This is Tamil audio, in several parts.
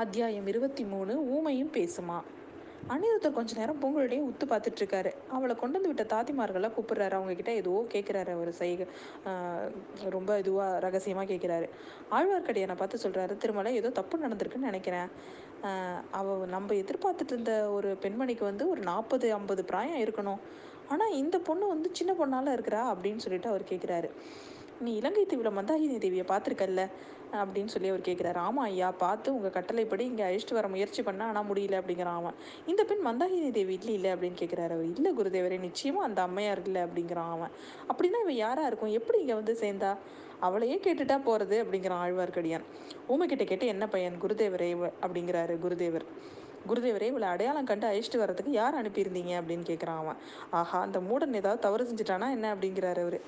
அத்தியாயம் இருபத்தி மூணு ஊமையும் பேசுமா. அனிருத்தர் கொஞ்ச நேரம் பூங்குழலியும் உத்து பார்த்துட்டு இருக்காரு அவளை கொண்டு வந்து விட்ட தாத்திமார்களை கூப்பிடுறாரு. அவங்க கிட்ட ஏதோ கேட்குறாரு அவர் செய்க ரொம்ப இதுவாக ரகசியமாக கேட்குறாரு ஆழ்வார்க்கடியானை பார்த்து சொல்கிறாரு திருமலை ஏதோ தப்பு நடந்திருக்குன்னு நினைக்கிறேன். அவள் அவ நம்ம எதிர்பார்த்துட்டு இருந்த ஒரு பெண்மணிக்கு வந்து ஒரு நாற்பது ஐம்பது பிராயம் இருக்கணும். ஆனால் இந்த பொண்ணு வந்து சின்ன பொண்ணால இருக்கிறா அப்படின்னு சொல்லிட்டு அவர் கேட்குறாரு நீ இலங்கை தீவில் மந்தாகினி தேவியை பார்த்துருக்கல்ல? அப்படின்னு சொல்லி அவர் கேட்குறாரு. ஆமாம் ஐயா பார்த்து உங்கள் கட்டளைப்படி இங்கே அழைச்சிட்டு வர முயற்சி பண்ண ஆனால் முடியல அப்படிங்கிறான் அவன். இந்த பெண் மந்தாகினி தேவி இல்லை இல்லை அப்படின்னு கேட்குறாரு அவர். இல்லை குருதேவரே நிச்சயமாக அந்த அம்மையார் இல்லை அப்படிங்கிறான் அவன். அப்படின்னா இவன் யாராக இருக்கும்? எப்படி இங்கே வந்து சேர்ந்தா? அவளையே கேட்டுட்டா போகிறது அப்படிங்கிறான் ஆழ்வார்க்கடியான். ஊமைக்கிட்ட கேட்டு என்ன பையன்? குருதேவரே அப்படிங்கிறாரு குருதேவர். குருதேவரே இவளை அடையாளம் கண்டு அழைச்சிட்டு வர்றதுக்கு யார் அனுப்பியிருந்தீங்க? அப்படின்னு கேட்குறான் அவன். ஆஹா அந்த மூடன் ஏதாவது தவறு செஞ்சுட்டானா என்ன? அப்படிங்கிறாரு அவர்.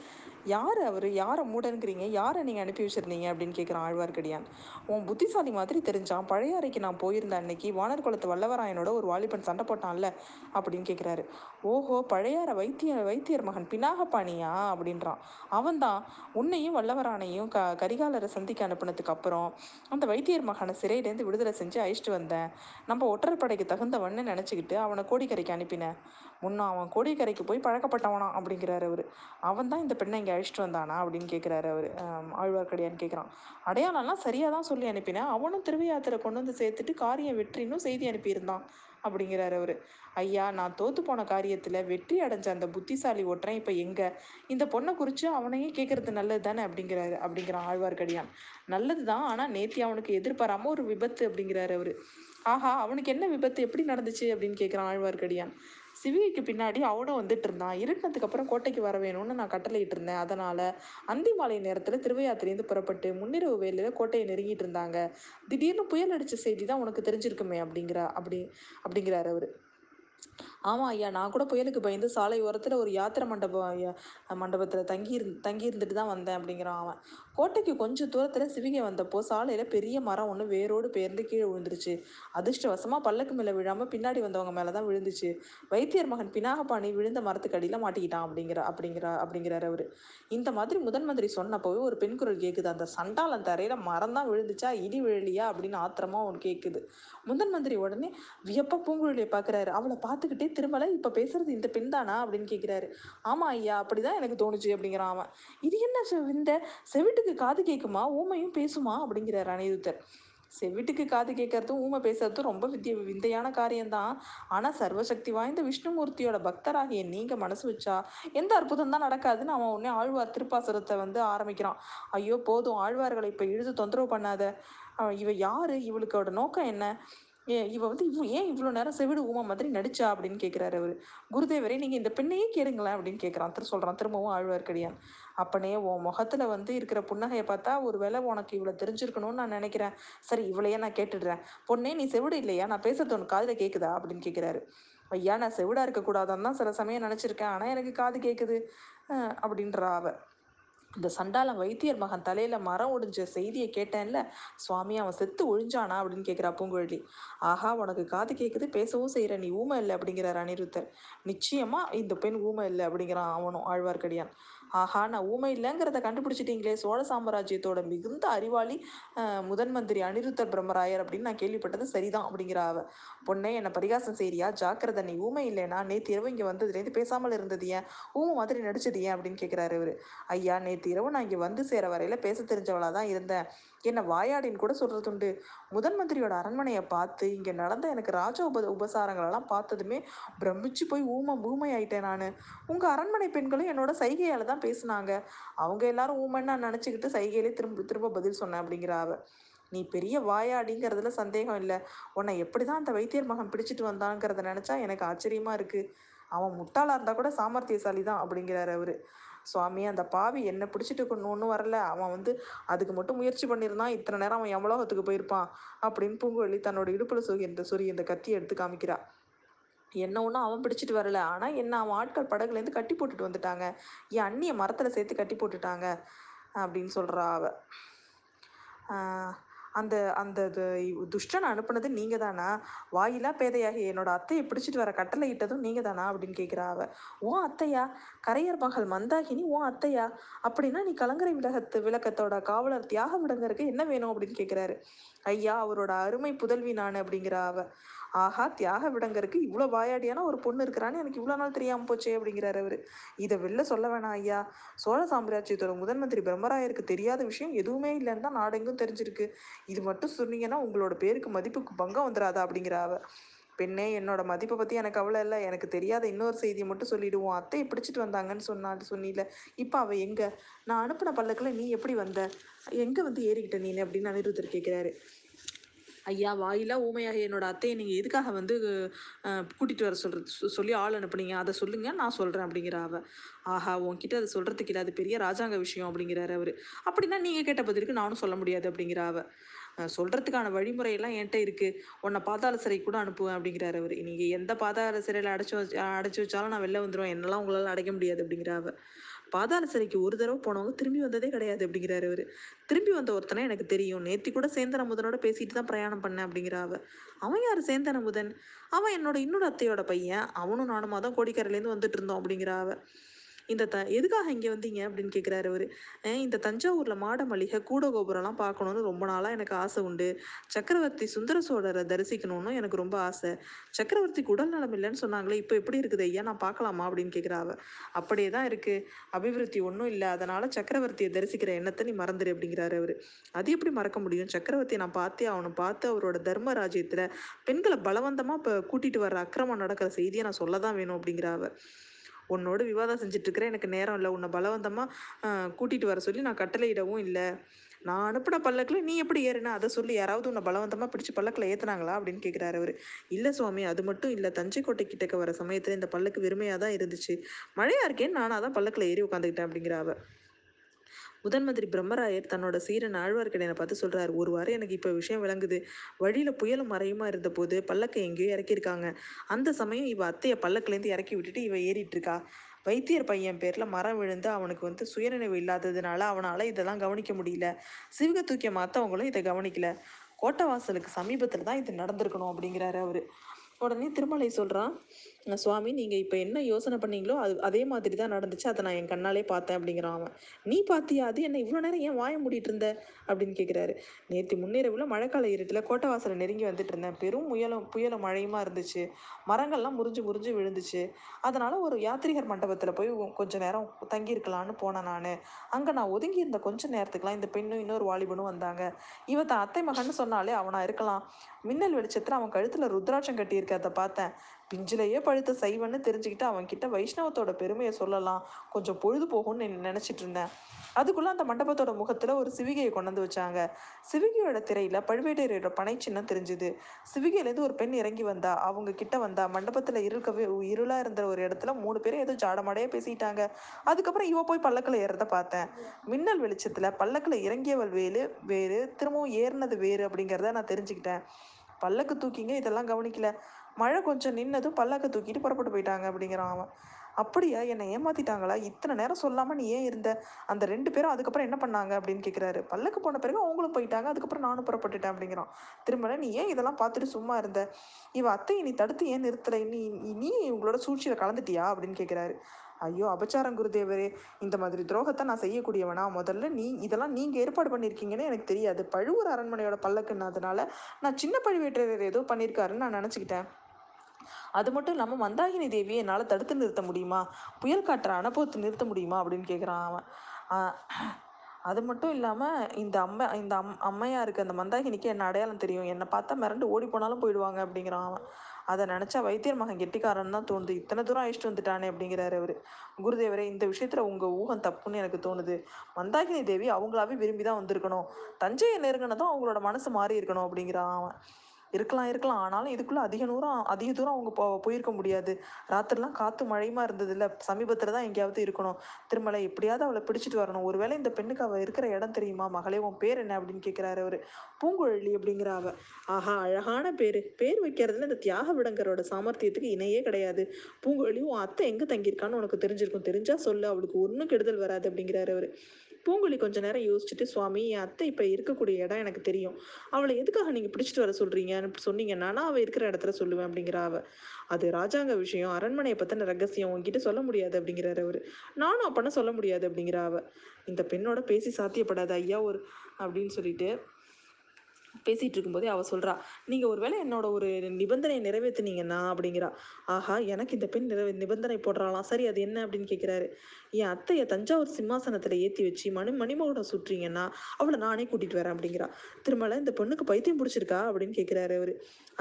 யார் அவர்? யாரை மூடனுங்கிறீங்க யாரை நீங்கள் அனுப்பி வச்சிருந்தீங்க? அப்படின்னு கேட்குறான் ஆழ்வார்க்கடியான். உன் புத்திசாலி மாதிரி தெரிஞ்சான். பழைய அறைக்கு நான் போயிருந்த அன்னைக்கு. வானர் குளத்து வல்லவராயனோட ஒரு வாலிபன் சண்டை போட்டான்ல? அப்படின்னு கேட்குறாரு ஓஹோ பழையார வைத்திய வைத்தியர் மகன் பினாகபாணியா? அப்படின்றான். அவன்தான் உன்னையும் வல்லவரானையும் க கரிகாலரை சந்திக்க அனுப்பினதுக்கு அப்புறம் அந்த வைத்தியர் மகனை சிறையிலேருந்து விடுதலை செஞ்சு அழைச்சிட்டு வந்தேன். நம்ம ஒற்றர் படைக்கு தகுந்தவன்னு நினச்சிக்கிட்டு அவனை கோடிக்கரைக்கு அனுப்பினேன். முன்ன அவன் கோடிக்கரைக்கு போய் பழக்கப்பட்டவனா அப்படிங்கிறாரு அவர். அவன் தான் இந்த பெண்ணை இங்கே அழைச்சிட்டு வந்தானா அப்படின்னு கேட்குறாரு அவர். ஆழ்வார்க்கடியான்னு கேட்குறான் அடையாளம்லாம் சரியாக தான் சொல்லி அனுப்பினேன். அவனும் திருவையாத்திரை கொண்டு வந்து சேர்த்துட்டு காரியம் வெற்றினும் செய்தி அனுப்பியிருந்தான் அப்படிங்கிறாரு அவர். ஐயா நான் தோத்து போன காரியத்தில் வெற்றி அடைஞ்ச அந்த புத்திசாலி ஒற்றன் இப்போ எங்கே? இந்த பொண்ணை குறித்து அவனையே கேட்குறது நல்லது தானே அப்படிங்கிறாரு அப்படிங்கிறான் ஆழ்வார்க்கடியான். நல்லது தான் ஆனால் நேத்தி அவனுக்கு எதிர்பாராமல் ஒரு விபத்து அப்படிங்கிறாரு அவர். ஆஹா அவனுக்கு என்ன விபத்து எப்படி நடந்துச்சு அப்படின்னு கேட்குறான் ஆழ்வார்க்கடியான். சிவிகைக்கு பின்னாடி அவனும் வந்துட்டு இருந்தான். இருட்டினதுக்கு அப்புறம் கோட்டைக்கு வர வேணும்னு நான் கட்டளையிட்டு இருந்தேன். அதனால் அந்தி மாலை நேரத்தில் திருவையாத்திலேருந்து புறப்பட்டு முன்னிரவு வேலையில் கோட்டையை நெருங்கிட்டு இருந்தாங்க. திடீர்னு புயல் அடித்த செய்தி தான் உனக்கு தெரிஞ்சிருக்குமே அப்படிங்கிறா அப்படி அப்படிங்கிறாரு அவர். ஆமாம் ஐயா நான் கூட புயலுக்கு பயந்து சாலை ஓரத்தில் ஒரு யாத்திரை மண்டபம் ஐயா மண்டபத்தில் தங்கி இரு தங்கி இருந்துட்டு தான் வந்தேன் அப்படிங்கிறான் அவன். கோட்டைக்கு கொஞ்சம் தூரத்தில் சிவிகை வந்தப்போ சாலையில் பெரிய மரம் ஒன்று வேரோடு பெயர்ந்து கீழே விழுந்துருச்சு. அதிர்ஷ்டவசமாக பல்லக்கு மேலே விழாமல் பின்னாடி வந்தவங்க மேலே தான் விழுந்துச்சு. வைத்தியர் மகன் பினாகபாணி விழுந்த மரத்துக்கு அடியில் மாட்டிக்கிட்டான் அப்படிங்கிற அப்படிங்கிற அப்படிங்கிறார் அவர். இந்த மாதிரி முதன் மந்திரி சொன்னப்போவே ஒரு பெண் குரல் கேட்குது அந்த சண்டாளன் தரையில் மரம் தான் விழுந்துச்சா இடி விழலியா அப்படின்னு ஆத்திரமா ஒன்று கேட்குது முதன் மந்திரி உடனே வியப்பா பூங்குழலியை பார்க்குறாரு அவளை பார்த்துக்கிட்டே திருமலை இப்போ பேசுறது இந்த பெண் தானா அப்படின்னு கேட்குறாரு ஆமாம் ஐயா அப்படிதான் எனக்கு தோணுச்சு அப்படிங்கிறான் அவன். இது என்ன இந்த இந்த செவிட்டுக்கு காது கேட்குமா ஊமையும் பேசுமா? அப்படிங்கிறார் அனிருத்தர். செவிட்டுக்கு காது கேட்கறதும் ஊமை பேசுறதும் ரொம்ப வித்திய விந்தையான காரியம்தான். ஆனால் சர்வசக்தி வாய்ந்த விஷ்ணுமூர்த்தியோட பக்தராகிய நீங்கள் மனசு வச்சா எந்த அற்புதம் தான் நடக்காதுன்னு அவன் உடனே ஆழ்வார் திருப்பாசுரத்தை வந்து ஆரம்பிக்கிறான். ஐயோ போதும். ஆழ்வார்களை இப்போ இழுத்து தொந்தரவு பண்ணாத. இவ யாரு? இவளுக்கோட நோக்கம் என்ன? ஏ இவ வந்து இவ ஏன் இவ்வளோ நேரம் செவிடு ஊமை மாதிரி நடிச்சா? அப்படின்னு கேட்குறாரு அவர். குருதேவரே நீங்கள் இந்த பெண்ணையே கேளுங்களேன் அப்படின்னு கேட்குறான் திரு சொல்கிறான் திரும்பவும் ஆழ்வார்க்கடியான். அப்பனே உன் முகத்தில் வந்து இருக்கிற புன்னகையை பார்த்தா ஒரு வேளை உனக்கு இவ்வளோ தெரிஞ்சிருக்கணும்னு நான் நினைக்கிறேன். சரி இவளையே நான் கேட்டுடுறேன். பொண்ணே நீ செவிடு இல்லையா? நான் பேசுறது உனக்கு காதில் கேட்குதா அப்படின்னு கேட்குறாரு ஐயா நான் செவிடாக இருக்கக்கூடாதுன்னு தான் சில சமயம் நினச்சிருக்கேன். ஆனால் எனக்கு காது கேட்குது அப்படின்ற அப்படின்றா அவ. இந்த சண்டாளம் வைத்தியர் மகன் தலையில மரம் ஒடிஞ்ச செய்தியை கேட்டேன்ல. சுவாமி அவன் செத்து ஒழிஞ்சானா? அப்படின்னு கேட்குறா பூங்குழலி. ஆஹா உனக்கு காது கேட்குது பேசவும் செய்கிற நீ ஊமை இல்லை அப்படிங்கிறார் அனிருத்தர். நிச்சயமா இந்த பெண் ஊமை இல்லை அப்படிங்கிறான் அவனும் ஆழ்வார்க்கடியான். ஆஹா நான் ஊமை இல்லைங்கிறத கண்டுபிடிச்சிட்டீங்களே. சோழ சாம்ராஜ்யத்தோட மிகுந்த அறிவாளி முதன் மந்திரி அனிருத்தர் பிரம்மராயர் அப்படின்னு நான் கேள்விப்பட்டது சரிதான் அப்படிங்கிற அவ. பொண்ணே என்னை பரிகாசம் செய்றியா? ஜாக்கிரதை நீ ஊமை இல்லைனா நேற்று இரவு இங்கே வந்ததுலேருந்து பேசாமல் இருந்தது ஏன்? ஊமை மாதிரி நடிச்சது ஏன்? அப்படின்னு கேட்குறாரு இவர். ஐயா நேற்று இரவு நான் இங்கே வந்து சேர வரையில் பேச தெரிஞ்சவளாக தான் இருந்தேன். என்னை வாயாடின்னு கூட சொல்கிறதுண்டு முதன் மந்திரியோட அரண்மனையை பார்த்து இங்கே நடந்த எனக்கு ராஜ உப உபசாரங்களெல்லாம் பார்த்ததுமே பிரமிச்சு போய் ஊமை ஊமை ஆயிட்டேன் நான். உங்கள் அரண்மனை பெண்களும் என்னோட சைகையால் தான் பேசினாங்க. அவங்க எல்லாரும் ஊமன்னா நினச்சிக்கிட்டு சைகையிலே திரும்ப திரும்ப பதில் சொன்னேன் அப்படிங்கிற அவ. நீ பெரிய வாயா அப்படிங்கிறதுல சந்தேகம் இல்லை. உன்னை எப்படி தான் அந்த வைத்தியர் மகன் பிடிச்சிட்டு வந்தாங்கிறத நினச்சா எனக்கு ஆச்சரியமாக இருக்குது அவன் முட்டாளாக இருந்தால் கூட சாமர்த்தியசாலி தான் அப்படிங்கிறாரு அவர். சுவாமி அந்த பாவி என்னை பிடிச்சிட்டு கொண்டு ஒன்றும் வரல. அவன் வந்து அதுக்கு மட்டும் முயற்சி பண்ணியிருந்தான். இத்தனை நேரம் அவன் எவ்வளோகத்துக்கு போயிருப்பான் அப்படின்னு பூங்குழலி தன்னோட இடுப்பில் சொகி இந்த சொறி இந்த கத்தியை எடுத்து காமிக்கிறா. என்ன ஒன்றும் அவன் பிடிச்சிட்டு வரல. ஆனால் என்ன அவன் ஆட்கள் படகுலேருந்து கட்டி போட்டுட்டு வந்துட்டாங்க. என் அண்ணியை மரத்தில் சேர்த்து கட்டி போட்டுட்டாங்க அப்படின்னு சொல்கிறா அவ. அந்த அந்த துஷ்டன் அனுப்புனது நீங்கள் தானா? வாயிலா பேதையாகி என்னோட அத்தையை பிடிச்சிட்டு வர கட்டளை இட்டதும் நீங்கள் தானா? அப்படின்னு கேட்குறா அவ. உன் அத்தையா? கரையர் மகள் மந்தாகினி? உன் அத்தையா? அப்படின்னா நீ கலங்கரை விளக்கத்து விளக்கத்தோட காவலர் தியாக விடங்கருக்கு என்ன வேணும்? அப்படின்னு கேட்குறாரு ஐயா அவரோட அருமை புதல்வி நான் அப்படிங்கிற அவ. ஆஹா தியாக விடங்கருக்கு இவ்வளோ வாயாடியான ஒரு பொண்ணு இருக்கிறான்னு எனக்கு இவ்வளோ நாள் தெரியாமல் போச்சே அப்படிங்கிறாரு அவர். இதை வெளில சொல்ல வேணாம் ஐயா. சோழ சாம்ராஜ்யத்தோட முதன் மந்திரி பிரம்மராயருக்கு தெரியாத விஷயம் எதுவுமே இல்லைன்னு தான் நாடெங்கும் தெரிஞ்சிருக்கு. இது மட்டும் சொன்னீங்கன்னா உங்களோட பேருக்கு மதிப்புக்கு பங்கம் வந்துடாதா அப்படிங்கிற அவ. பெண்ணே என்னோட மதிப்பை பற்றி எனக்கு கவலை இல்லை. எனக்கு தெரியாத இன்னொரு செய்தியை மட்டும் சொல்லிடுவோம் அத்தையை பிடிச்சிட்டு வந்தாங்கன்னு சொன்னான்னு சொன்னில. இப்போ அவள் எங்கே? நான் அனுப்பின பல்லக்கில் நீ எப்படி வந்த? எங்கே வந்து ஏறிக்கிட்ட நீ அப்படின்னு அனிருத்தர் கேட்குறாரு ஐயா வாயிலா ஊமையாக என்னோட அத்தையை நீங்கள் எதுக்காக வந்து கூட்டிட்டு வர சொல்றது? சொல்லி ஆள் அனுப்புனீங்க. அதை சொல்லுங்க நான் சொல்கிறேன் அப்படிங்கிற அவ. ஆஹா உன்கிட்ட அதை சொல்கிறதுக்கு இல்லை. அது பெரிய ராஜாங்க விஷயம் அப்படிங்கிறாரு அவர். அப்படின்னா நீங்கள் கேட்ட பதிலுக்கு நானும் சொல்ல முடியாது அப்படிங்கிற அவ. சொல்கிறதுக்கான சொல்றதுக்கான வழிமுறையெல்லாம் என்கிட்ட இருக்கு. உன்னை பாதாள சிறை கூட அனுப்புவேன் அப்படிங்கிறாரு அவர். நீங்கள் எந்த பாதாள சிறையில் அடைச்சி வச்சு அடைச்சி வச்சாலும் நான் வெளில வந்துடுவேன் என்னெல்லாம் உங்களால் அடைக்க முடியாது அப்படிங்கிற அவ. பாதாள சிறைக்கு ஒரு தடவை போனவங்க திரும்பி வந்ததே கிடையாது அப்படிங்கிறாரு அவர். திரும்பி வந்த ஒருத்தனை எனக்கு தெரியும். நேத்தி கூட சேந்தன் அமுதனோட பேசிட்டு தான் பிரயாணம் பண்ணேன் அப்படிங்கிற அவ. அவன் யார் சேந்தன் அமுதன்? அவன் என்னோட இன்னொரு அத்தையோட பையன். அவனும் நானுமா தான் கோடிக்கரையிலேருந்து வந்துட்டு இருந்தோம் அப்படிங்கிற அவ. இந்த த எதுக்காக இங்கே வந்தீங்க? அப்படின்னு கேட்குறாரு அவர். இந்த தஞ்சாவூரில் மாட மளிகை கூட கோபுரம்லாம் பார்க்கணுன்னு ரொம்ப நாளாக எனக்கு ஆசை உண்டு. சக்கரவர்த்தி சுந்தர சோழரை தரிசிக்கணும்னு எனக்கு ரொம்ப ஆசை. சக்கரவர்த்திக்கு உடல் நலம் இல்லைன்னு சொன்னாங்களே இப்போ எப்படி இருக்குது ஐயா? நான் பார்க்கலாமா? அப்படின்னு கேட்குறா அவ. அப்படியே தான் இருக்குது அபிவிருத்தி ஒன்றும் இல்லை. அதனால் சக்கரவர்த்தியை தரிசிக்கிற எண்ணத்தை நீ மறந்துடு அப்படிங்கிறாரு அவர். அது எப்படி மறக்க முடியும்? சக்கரவர்த்தியை நான் பார்த்தே அவனை பார்த்து அவரோட தர்ம ராஜ்யத்தில் பெண்களை பலவந்தமாக இப்போ கூட்டிகிட்டு வர்ற அக்கிரமம் நடக்கிற செய்தியை நான் சொல்ல தான் வேணும் அப்படிங்கிறாவ உன்னோட விவாதம் செஞ்சுட்டு இருக்கிறேன் எனக்கு நேரம் இல்லை. உன்னை பலவந்தமாக கூட்டிகிட்டு வர சொல்லி நான் கட்டளையிடவும் இல்லை. நான் அனுப்பின பல்லக்கில் நீ எப்படி ஏறுன? அதை சொல்லி யாராவது உன்னை பலவந்தமாக பிடிச்சி பல்லக்கில் ஏற்றுனாங்களா அப்படின்னு கேட்குறாரு அவர். இல்லை சுவாமி அது மட்டும் இல்லை. தஞ்சை கோட்டை கிட்டக்க வர சமயத்தில் இந்த பல்லக்கு வெறுமையாக தான் இருந்துச்சு. மழையாக இருக்கேன்னு நானாக தான் பல்லக்கில் ஏறி உட்காந்துக்கிட்டேன் அப்படிங்கிற அவ. முதன் மந்திரி பிரம்மராயர் தன்னோட சீரன் ஆழ்வார்க்கடியனை பார்த்து சொல்றாரு ஒரு வாரம் எனக்கு இப்போ விஷயம் விளங்குது. வழியில புயலும் மறையுமா இருந்தபோது பல்லக்கை எங்கேயோ இறக்கியிருக்காங்க. அந்த சமயம் இவ அத்தையை பல்லக்கிலேருந்து இறக்கி விட்டுட்டு இவ ஏறிட்டு இருக்கா வைத்தியர் பையன் பேர்ல மரம் விழுந்து அவனுக்கு வந்து சுயநினைவு இல்லாததுனால அவனால இதெல்லாம் கவனிக்க முடியல. சிவக தூக்கிய மாற்றவங்களும் இதை கவனிக்கல. கோட்டை வாசலுக்கு சமீபத்தில் தான் இது நடந்திருக்கணும் அப்படிங்கிறாரு அவரு. உடனே திருமலை சொல்கிறான் சுவாமி நீங்கள் இப்போ என்ன யோசனை பண்ணீங்களோ அது அதே மாதிரி தான் நடந்துச்சு. அதை நான் என் கண்ணாலே பார்த்தேன் அப்படிங்கிறான் அவன். நீ பார்த்தியா அது என்ன இவ்வளோ நேரம் ஏன் வாய மூடிட்டு இருந்த? அப்படின்னு கேட்குறாரு நேற்று முன்னிரவில் மழைக்கால இருட்டில் கோட்டவாசலை நெருங்கி வந்துட்டு இருந்தேன். பெரும் முயலும் புயலும் மழையுமா இருந்துச்சு. மரங்கள்லாம் முறிஞ்சு முறிஞ்சு விழுந்துச்சு. அதனால் ஒரு யாத்ரிகர் மண்டபத்தில் போய் கொஞ்சம் கொஞ்ச நேரம் தங்கியிருக்கலான்னு போனேன் நான். அங்கே நான் ஒதுங்கி இருந்த கொஞ்ச நேரத்துக்குலாம் இந்த பெண்ணும் இன்னொரு வாலிபனும் வந்தாங்க. இவ தான் அத்தை மகன்னு சொன்னாலே அவனா இருக்கலாம். மின்னல் வெளிச்சத்தில் அவன் கழுத்தில் ருத்ராட்சம் கட்டியிருக்கிறத பார்த்தேன். பிஞ்சிலேயே பழுத்த சைவன்னு தெரிஞ்சுக்கிட்டு அவன்கிட்ட வைஷ்ணவத்தோட பெருமையை சொல்லலாம். கொஞ்சம் பொழுது போகும்னு நினச்சிட்டு இருந்தேன். அதுக்குள்ள அந்த மண்டபத்தோட முகத்துல ஒரு சிவிகையை கொண்டு வந்து வச்சாங்க. சிவிகையோட திரையில பழுவேட்டரையோட பனை சின்னம் தெரிஞ்சுது. சிவிகையிலேருந்து ஒரு பெண் இறங்கி வந்தா அவங்க கிட்ட வந்தா மண்டபத்துல இருக்கவே இருளா இருந்த ஒரு இடத்துல மூணு பேரும் ஏதோ ஜாடமாடையே பேசிட்டாங்க. அதுக்கப்புறம் இவ போய் பல்லக்கில் ஏறத பார்த்தேன். மின்னல் வெளிச்சத்துல பல்லக்கில் இறங்கியவள் வேறு வேறு திரும்பவும் ஏறினது வேறு அப்படிங்கிறத நான் தெரிஞ்சுக்கிட்டேன். பல்லக்கு தூக்கிங்க இதெல்லாம் கவனிக்கல. மழை கொஞ்சம் நின்னதும் பல்லக்க தூக்கிட்டு புறப்பட்டு போயிட்டாங்க அப்படிங்கிறான் அவன். அப்படியா? என்னை ஏமாத்திட்டாங்களா? இத்தனை நேரம் சொல்லாம நீ ஏன் இருந்த? அந்த ரெண்டு பேரும் அதுக்கப்புறம் என்ன பண்ணாங்க அப்படின்னு கேட்குறாரு பல்லக்கு போன பிறகு அவங்களும் போயிட்டாங்க. அதுக்கப்புறம் நானும் புறப்பட்டுட்டேன் அப்படிங்கிறான். திரும்ப நீ ஏன் இதெல்லாம் பார்த்துட்டு சும்மா இருந்த? இவ அத்தை நீ தடுத்து ஏன் நிறுத்தலை? நீ நீ- உங்களோட சூழ்ச்சியில் கலந்துட்டியா? அப்படின்னு கேட்குறாரு ஐயோ அபச்சாரம் குருதேவரே. இந்த மாதிரி துரோகத்தை நான் செய்யக்கூடியவனா? முதல்ல நீ இதெல்லாம் நீங்கள் ஏற்பாடு பண்ணியிருக்கீங்கன்னு எனக்கு தெரியாது. பழுவூர் அரண்மனையோட பல்லக்குன்னதுனால நான் சின்ன பழுவேட்டரையர் ஏதோ பண்ணியிருக்காருன்னு நான் நினச்சிக்கிட்டேன். அது மட்டும் இல்லாமல் மந்தாகினி தேவியை என்னால் தடுத்து நிறுத்த முடியுமா? புயல் காற்றை அனுபவத்தை நிறுத்த முடியுமா? அப்படின்னு கேட்குறான் அவன். அது மட்டும் இல்லாமல் இந்த அம்மை இந்த அம் அம்மையாருக்கு அந்த மந்தாகினிக்கு என்ன அடையாளம் தெரியும்? என்னை பார்த்தா மிரண்டு ஓடி போனாலும் போயிடுவாங்க அப்படிங்கிறான் அவன். அதை நினச்சா வைத்தியர் மகன் கெட்டிக்காரன் தான் தோணுது. இத்தனை தூரம் அழிச்சிட்டு வந்துட்டானே அப்படிங்கிறாரு அவர். குருதேவரே இந்த விஷயத்தில் உங்கள் ஊகம் தப்புன்னு எனக்கு தோணுது. மந்தாகினி தேவி அவங்களாவே விரும்பி தான் வந்திருக்கணும். தஞ்சையை நெருங்கினதும் அவங்களோட மனசு மாறி இருக்கணும் அப்படிங்கிறான் அவன். இருக்கலாம் இருக்கலாம். ஆனாலும் இதுக்குள்ளே அதிக தூரம் அதிக தூரம் அவங்க போ போயிருக்க முடியாது. ராத்திரிலாம் காற்று மழையுமா இருந்ததில்ல. சமீபத்தில் தான் எங்கேயாவது இருக்கணும். திருமலை எப்படியாவது அவளை பிடிச்சிட்டு வரணும். ஒருவேளை இந்த பெண்ணுக்கு அவள் இருக்கிற இடம் தெரியுமா? மகளே உன் பேர் என்ன அப்படின்னு கேட்குறாரு அவர். பூங்குழலி அப்படிங்கிற அவ. ஆஹா அழகான பேர். பேர் வைக்கிறதுல இந்த தியாக விடங்கரோட சாமர்த்தியத்துக்கு இணையே கிடையாது. பூங்குழலி உன் அத்தை எங்கே தங்கியிருக்கான்னு உனக்கு தெரிஞ்சிருக்கும். தெரிஞ்சா சொல்லு. அவளுக்கு ஒன்றும் கெடுதல் வராது அப்படிங்கிறாரு அவர். பூங்குழி கொஞ்ச நேரம் யோசிச்சுட்டு சுவாமி என் அத்தை இப்போ இருக்கக்கூடிய இடம் எனக்கு தெரியும். அவளை எதுக்காக நீங்கள் பிடிச்சிட்டு வர சொல்கிறீங்கன்னு சொன்னீங்கன்னா நான் அவள் இருக்கிற இடத்துல சொல்லுவேன் அப்படிங்கிற அவ. அது ராஜாங்க விஷயம். அரண்மனையை பற்றின ரகசியம் உங்ககிட்ட சொல்ல முடியாது அப்படிங்கிறாரு அவர். நானும் அப்பனா சொல்ல முடியாது அப்படிங்கிற அவ. இந்த பெண்ணோட பேசி சாத்தியப்படாத ஐயா ஒரு அப்படின்னு சொல்லிட்டு பேசிகிட்டு இருக்கும்போதே அவள் சொல்கிறா நீங்கள் ஒருவேளை என்னோட ஒரு நிபந்தனையை நிறைவேற்றினீங்கன்னா அப்படிங்கிறா. ஆஹா எனக்கு இந்த பெண் நிறைவே நிபந்தனை போடுறாளாம். சரி அது என்ன? அப்படின்னு கேட்குறாரு என் அத்தையை தஞ்சாவூர் சிம்மாசனத்தில் ஏற்றி வச்சு மணி மணிமகுடம் சுட்டுறீங்கன்னா அவளை நானே கூட்டிகிட்டு வரேன் அப்படிங்கிறா. திருமலை இந்த பொண்ணுக்கு பைத்தியம் பிடிச்சிருக்கா அப்படின்னு கேட்குறாரு அவர்.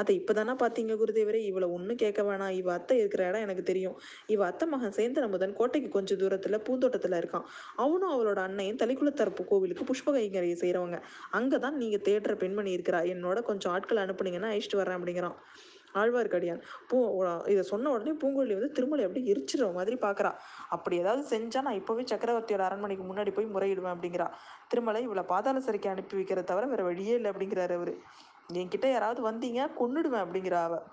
அதை இப்போ தானே பார்த்தீங்க குருதேவரே? இவளை ஒன்றும் கேட்க வேணாம். இவ அத்தை இருக்கிற இடம் எனக்கு தெரியும். இவ அத்தை மகன் சேந்தன முதன் கோட்டைக்கு கொஞ்சம் தூரத்தில் பூந்தோட்டத்தில் இருக்கான். அவனும் அவளோட அன்னையும் தலைக்குளத்தரப்பு கோவிலுக்கு புஷ்ப கைங்கரையை செய்கிறவங்க அங்கே தான் நீங்கள் தேடுற பெண்மணி இருக்கிறா. என்னோட கொஞ்சம் ஆட்கள் அனுப்புனீங்கன்னா அழிச்சிட்டு வரேன் அப்படிங்கிறான். ஆழ்வார்க்கடியான் பூ இதை சொன்ன உடனே பூங்குழலி வந்து திருமலை அப்படியே எரிச்சிடுற மாதிரி பார்க்குறா அப்படி ஏதாவது செஞ்சால் நான் இப்போவே சக்கரவர்த்தியோட அரண்மனைக்கு முன்னாடி போய் முறையிடுவேன் அப்படிங்கிறா. திருமலை இவளை பாதாள சிறைக்கு அனுப்பி வைக்கிறத தவிர வேறு வழியே இல்லை அப்படிங்கிறாரு அவர். என்கிட்ட யாராவது வந்தீங்க கொன்னுடுவேன் அப்படிங்கிறா அவள்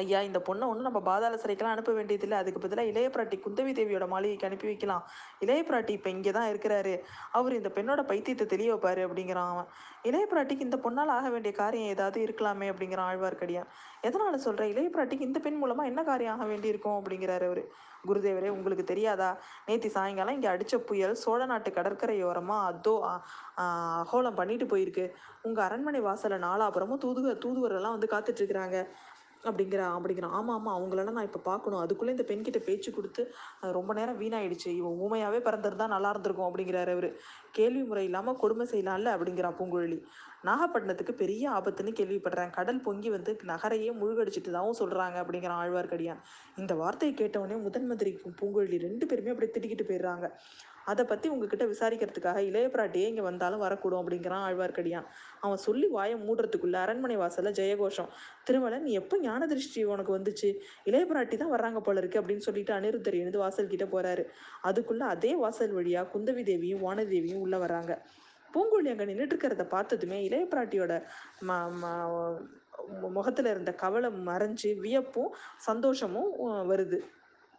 ஐயா இந்த பொண்ணை ஒன்றும் நம்ம பாதாள சிறைக்கெல்லாம் அனுப்ப வேண்டியதில்லை. அதுக்கு பதிலாக இளைய பிராட்டி குந்தவி தேவியோட மாளிகைக்கு அனுப்பி வைக்கலாம். இளைய பிராட்டி இப்போ இங்கே தான் இருக்கிறாரு. அவர் இந்த பெண்ணோட பைத்தியத்தை தெரிய வைப்பாரு அப்படிங்கிறான் அவன். இளைய பிராட்டிக்கு இந்த பொண்ணால் ஆக வேண்டிய காரியம் ஏதாவது இருக்கலாமே அப்படிங்கிறான் ஆழ்வார்க்கடியான். எதனால் சொல்கிற இளைய பிராட்டிக்கு இந்த பெண் மூலமாக என்ன காரியம் ஆக வேண்டியிருக்கும் அப்படிங்கிறாரு அவர். குருதேவரே உங்களுக்கு தெரியாதா? நேற்று சாயங்காலம் இங்கே அடித்த புயல் சோழ நாட்டு கடற்கரையோரமாக அதோ அகோலம் பண்ணிட்டு போயிருக்கு. உங்கள் அரண்மனை வாசலில் நாலாபுரமும் தூதுவ தூதுவரெல்லாம் வந்து காத்துட்ருக்குறாங்க அப்படிங்கிற அப்படிங்கிறான் ஆமாம் ஆமாம் அவங்களெல்லாம் நான் இப்போ பார்க்கணும் அதுக்குள்ளே இந்த பெண்கிட்ட பேச்சு கொடுத்து ரொம்ப நேரம் வீணாயிடுச்சு. இவன் ஊமையாகவே பிறந்திருந்தா நல்லா இருந்திருக்கும் அப்படிங்கிறாரு அவர். கேள்வி முறை இல்லாமல் கொடுமை செய்யலாம்ல அப்படிங்கிறான் பூங்குழலி. நாகப்பட்டினத்துக்கு பெரிய ஆபத்துன்னு கேள்விப்படுறேன். கடல் பொங்கி வந்து நகரையே முழுகடிச்சிட்டு தான் சொல்கிறாங்க அப்படிங்கிறான் ஆழ்வார்க்கடியான். இந்த வார்த்தையை கேட்டவொடனே முதன் மந்திரி பூங்குழலி ரெண்டு பேருமே அப்படியே திட்டிக்கிட்டு போயிடுறாங்க. அதை பற்றி உங்ககிட்ட விசாரிக்கிறதுக்காக இளைய பிராட்டியே இங்கே வந்தாலும் வரக்கூடும் அப்படிங்கிறான் ஆழ்வார்க்கடியான். அவன் சொல்லி வாயை மூடுறதுக்குள்ள அரண்மனை வாசலில் ஜெயகோஷம். திருமலை நீ எப்போ ஞான திருஷ்டி உனக்கு வந்துச்சு? இளைய பிராட்டி தான் வர்றாங்க போல இருக்கு அப்படின்னு சொல்லிட்டு அனிருத்தர் எழுந்து வாசல் கிட்ட போறாரு. அதுக்குள்ள அதே வாசல் வழியா குந்தவி தேவியும் வானதேவியும் உள்ள வராங்க பூங்குழலி அங்கே நின்றுட்டு இருக்கிறத பார்த்ததுமே இளைய பிராட்டியோட ம முகத்தில் இருந்த கவலை மறைஞ்சு வியப்பும் சந்தோஷமும் வருது.